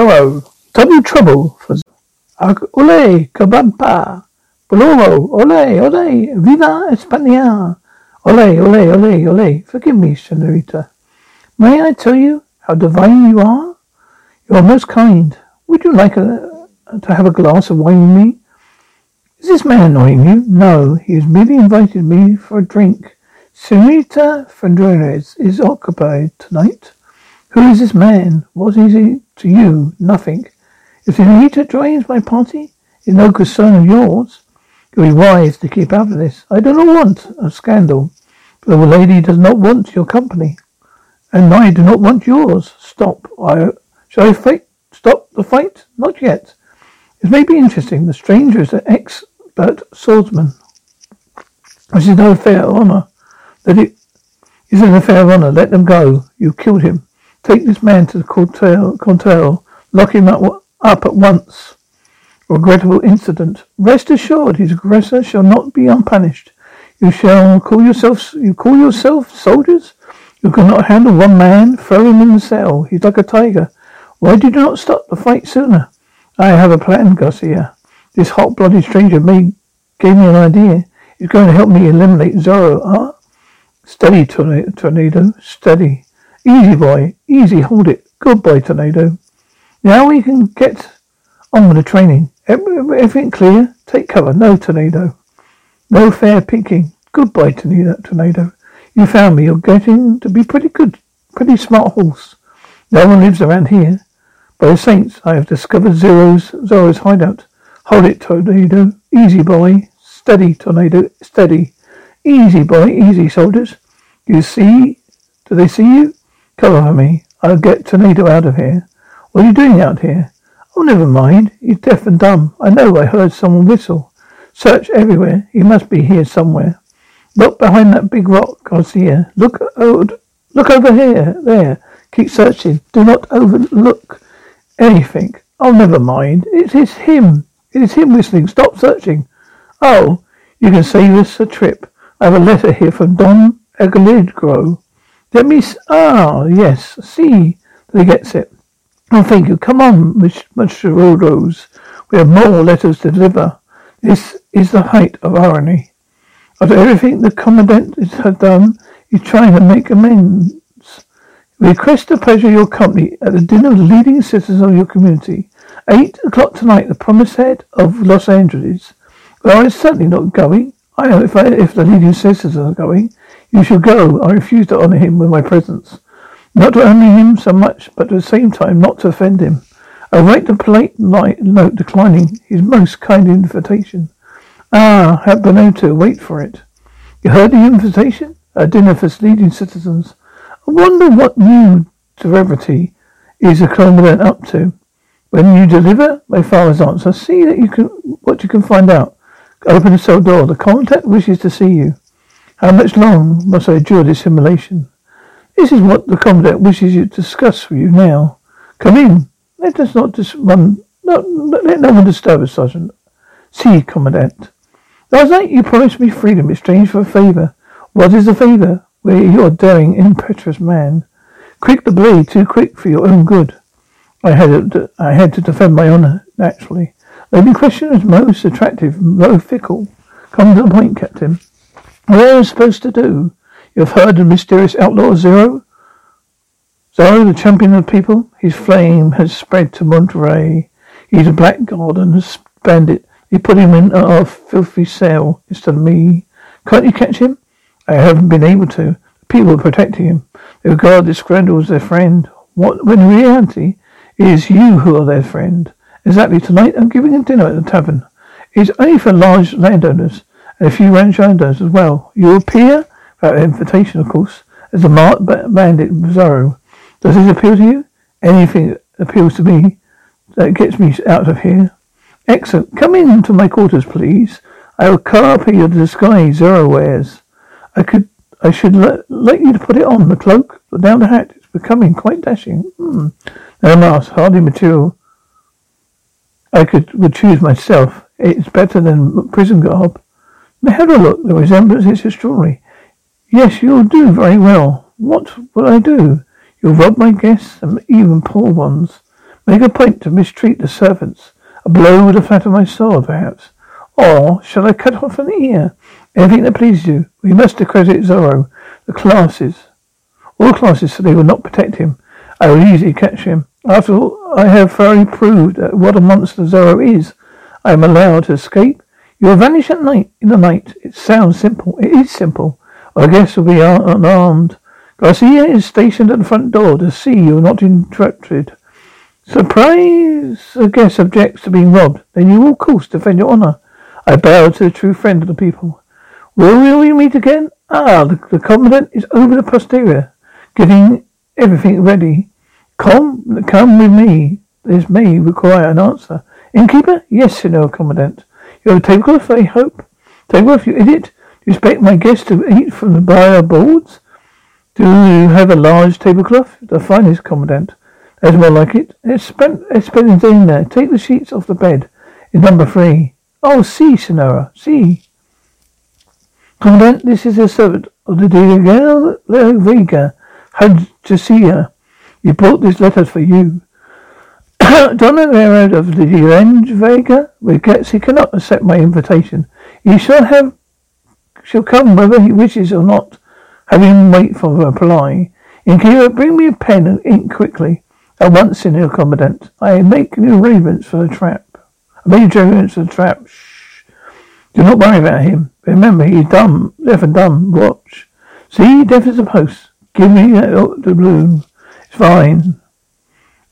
Zorro, double trouble for Ole, Kabampa, Boloro, Ole, Ole, Viva España. Ole, ole, ole, ole. Forgive me, senorita. May I tell you how divine you are? You are most kind. Would you like a, to have a glass of wine with me? Is this man annoying you? No, he has merely invited me for a drink. Senorita Fernandez is occupied tonight. Who is this man? What is he to you? Nothing. If Senorita joins my party, it's no concern of yours. You'll be wise to keep out of this. I do not want a scandal. The lady does not want your company. And I do not want yours. Stop. I shall I fight stop the fight? Not yet. It may be interesting. The stranger is an expert swordsman. This is no fair honour. Let it is an affair of honour. Let them go. You killed him. Take this man to the Cuartel. Lock him up, up at once. Regrettable incident. Rest assured, his aggressor shall not be unpunished. You shall call yourself you call yourself soldiers? You cannot handle one man. Throw him in the cell. He's like a tiger. Why did you not stop the fight sooner? I have a plan, Garcia. This hot-blooded stranger may gave me an idea. He's going to help me eliminate Zorro. Huh? Steady, tornado. Steady. Easy, boy. Easy. Hold it. Goodbye, tornado. Now we can get on with the training. Everything clear? Take cover. No tornado. No fair picking. Goodbye, tornado. You found me. You're getting to be pretty good, pretty smart horse. No one lives around here. By the saints, I have discovered Zero's Zorro's hideout. Hold it, tornado. Easy, boy. Steady, tornado. Steady. Easy, boy. Easy, soldiers. You see? Do they see you? Cover me. I'll get tornado out of here. What are you doing out here? Oh, never mind. He's deaf and dumb. I know. I heard someone whistle. Search everywhere. He must be here somewhere. Look behind that big rock, Garcia. Look, oh, look over here. There. Keep searching. Do not overlook anything. Oh, never mind. It is him. It is him whistling. Stop searching. Oh, you can save us a trip. I have a letter here from Don Aguilera. Let me. Ah, yes. See that he gets it. Oh, thank you. Come on, Mr. We have more letters to deliver. This is the height of irony. After everything the commandant has done, he's trying to make amends. We request the pleasure of your company at the dinner of the leading citizens of your community. Eight o'clock tonight, the promised head of Los Angeles. Well, I'm certainly not going. I know if, I, if the leading citizens are going, you shall go. I refuse to honour him with my presence. Not to honour him so much, but at the same time not to offend him. I write a polite note declining his most kind invitation. Ah, at Bonito, wait for it. You heard the invitation? A dinner for leading citizens. I wonder what new severity is the commandant up to. When you deliver my father's answer, see that you can what you can find out. Open the cell door. The contact wishes to see you. How much long must I endure this simulation? This is what the commandant wishes you to discuss with you now. Come in. Let us not just run. No, let no one disturb us, Sergeant. See, Commandant. Last night you promised me freedom in exchange for a favour. What is the favour? Where you're daring, impetuous man. Quick the blade, too quick for your own good. I had to, I had to defend my honour, naturally. Lady question is most attractive, though fickle. Come to the point, Captain. What are you supposed to do? You have heard of the mysterious outlaw Zorro? Zorro, the champion of the people, his flame has spread to Monterey. He's a blackguard and a bandit. They put him in a filthy cell instead of me. Can't you catch him? I haven't been able to. The people are protecting him. They regard this Grendel as their friend. What, when in reality, it is you who are their friend. Exactly. Tonight I'm giving a dinner at the tavern. It's only for large landowners and a few ranch owners as well. You appear, without invitation of course, as a marked bandit Zorro. Does this appeal to you? Anything appeals to me that gets me out of here. Excellent. Come into my quarters, please. I will copy your disguise Zorro wears. I could, I should let you to put it on the cloak, but down the hat. It's becoming quite dashing. Hmm. No mask, hardly material. I could would choose myself. It's better than prison garb. Have a look. The resemblance is extraordinary. Yes, you'll do very well. What will I do? You'll rob my guests, and even poor ones. Make a point to mistreat the servants. A blow with the flat of my sword, perhaps. Or shall I cut off an ear? Anything that pleases you. We must accredit Zorro. The classes. All classes so they will not protect him. I will easily catch him. After all, I have thoroughly proved what a monster Zorro is. I am allowed to escape. You will vanish at night, in the night. It sounds simple. It is simple. I guess we'll be unarmed. Garcia is stationed at the front door to see you are not interrupted. Surprise! A guest objects to being robbed. Then you will, of course, defend your honor. I bow to the true friend of the people. Will we meet again? Ah, the, the commandant is over the posterior, getting everything ready. Come, come with me. This may require an answer. Innkeeper? Yes, Senor Commandant. You have a tablecloth, I hope? Tablecloth, you idiot? Do you expect my guests to eat from the bare boards? Do you have a large tablecloth? The finest, Commandant. That's more like it. It's spent, it's spent in there. Take the sheets off the bed. In number three. Oh, see, Senora, see. Commandant, this is a servant of the Diego Vega, Hadjasia. He brought this letter for you. Donna Guerrero of the Revenge Vega regrets he cannot accept my invitation. He shall have shall come whether he wishes or not. Him wait for a reply. Innkeeper, bring me a pen and ink quickly. At once, Senor Commandant. I make new arrangements for the trap. I made arrangements for the trap. Shh. Do not worry about him. Remember, he's dumb, deaf and dumb. Watch. See, deaf as a post. Give me the balloon. It's fine.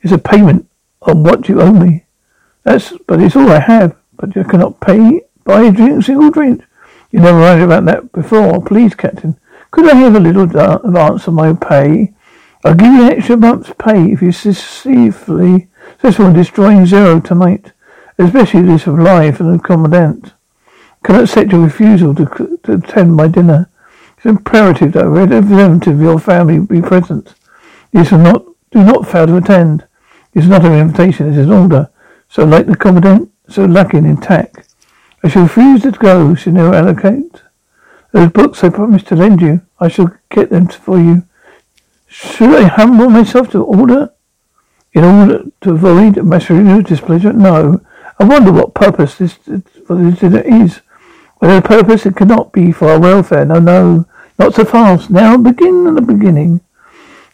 It's a payment on what you owe me. That's, but it's all I have. But you cannot pay, buy a drink, single drink. You never worried about that before. Please, Captain. Could I have a little advance on my pay? I'll give you an extra month's pay if you successfully, successful in destroying Zorro tonight. Especially this of life for the commandant. Cannot accept your refusal to, to attend my dinner. It's imperative that a representative of your family be present. You will not, do not fail to attend. It's not an invitation, it is an order. So like the commandant, so lacking in tact. I shall refuse to go, Senor Allocate. Those books I promised to lend you, I shall get them for you. Should I humble myself to order, in order to avoid Monastario's displeasure? No. I wonder what purpose this for this dinner is. Whether the purpose it cannot be for our welfare. No, no, not so fast. Now begin at the beginning.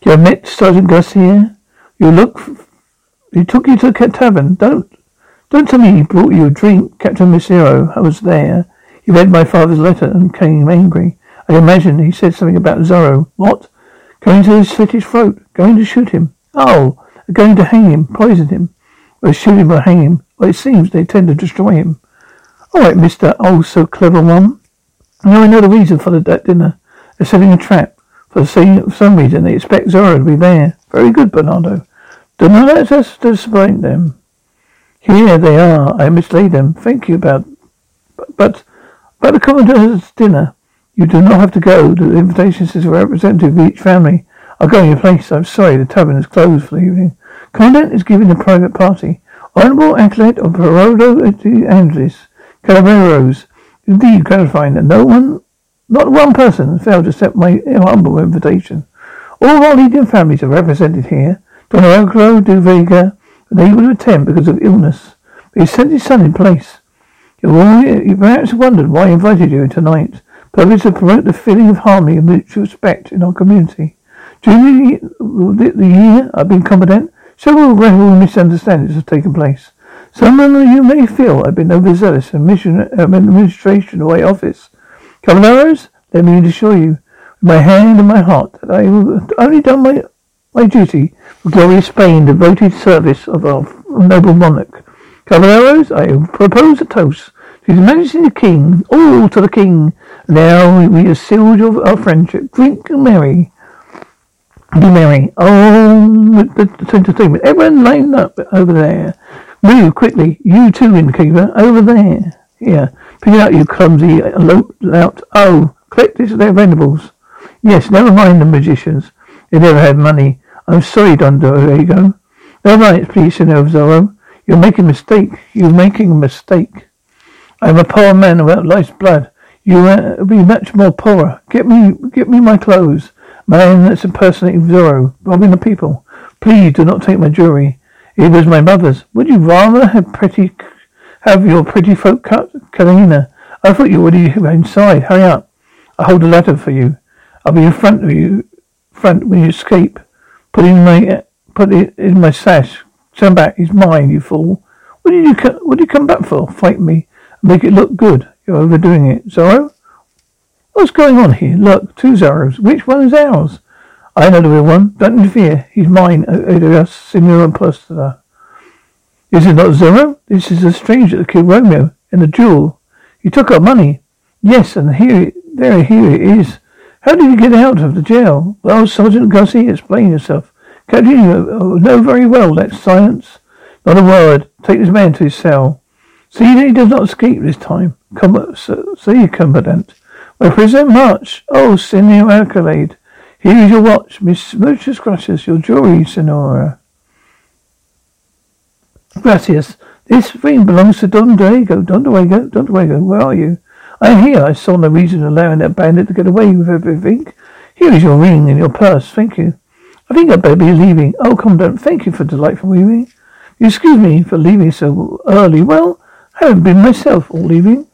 You have met Sergeant Garcia. You look he took you to the tavern. Don't, don't tell me he brought you a drink. Captain Misero, I was there. He read my father's letter and came angry. I imagine he said something about Zorro. What? Going to slit his throat. Going to shoot him. Oh, going to hang him, poison him. Or shoot him or hang him. Well, it seems they intend to destroy him. All right, mister. Oh, so clever one. Now I know the reason for the, that dinner. They're setting a trap. For some reason, they expect Zorro to be there. Very good, Bernardo. Do not let us disappoint them. Here they are. I mislaid them. Thank you about, but, about the commander's dinner. You do not have to go. The invitation says a representative of each family. I'll go in your place. I'm sorry, the tavern is closed for the evening. Commandant is giving a private party. Honorable Alcalde of Perodo de Angelis, Calaveros. Indeed gratifying that no one, not one person, failed to accept my humble invitation. All our leading families are represented here. Alvaro de Vega unable to attend because of illness, but he sent his son in place. You, you perhaps wondered why I invited you tonight. Purpose to promote the feeling of harmony and mutual respect in our community. During the, the year I've been competent, several gradual misunderstandings have taken place. Some of you may feel I've been overzealous in mission, uh, administration of my office. Caballeros, let me assure you, with my hand and my heart, that I have only done my my duty for glorious Spain, devoted service of our noble monarch. Caballeros, I propose a toast to His Majesty the King, all to the King. Now we have sealed our friendship. Drink and merry. Be merry. Oh, the, the entertainment. Everyone line up over there. Move quickly. You too, innkeeper. Over there. Here. Pick up, you clumsy lout. Oh, collect this, their venables. Yes, never mind the magicians. They never had money. I'm sorry, Don Diego. No right, please, Senor Zorro. You're making a mistake. You're making a mistake. I'm a poor man without life's blood. You will uh, be much more poorer. Get me, get me my clothes. Man that's impersonating Zorro, robbing the people. Please do not take my jewelry. It was my mother's. Would you rather have pretty, have your pretty throat cut, Kalina? I thought you already were inside. Hurry up. I hold a ladder for you. I'll be in front of you, front when you escape. Put it in my, put it in my sash. Stand back. He's mine, you fool. What did you, what did you come back for? Fight me. Make it look good. You're overdoing it. Zorro? What's going on here? Look, two Zorros. Which one is ours? I know the real one. Don't interfere. He's mine, Adios, Senor Impostor. Is it not Zorro? This is a stranger that killed Romeo in the duel. He took our money. Yes, and here, there, here it is. How did you get out of the jail? Well, Sergeant Garcia, explain yourself. Captain, you uh, know very well that silence. Not a word. Take this man to his cell. See that he does not escape this time. Come, see, Commandant. My prisoner much. Oh, Senor Alcalde. Here is your watch, Miss Muchas gracias, your jewelry, Senora. Gracias. This ring belongs to Don Diego. Don Diego, Don Diego, where are you? I am here. I saw no reason allowing that bandit to get away with everything. Here is your ring and your purse. Thank you. I think I'd better be leaving. Oh, Commandant, thank you for delightful leaving. You excuse me for leaving so early. Well, I haven't been myself all leaving.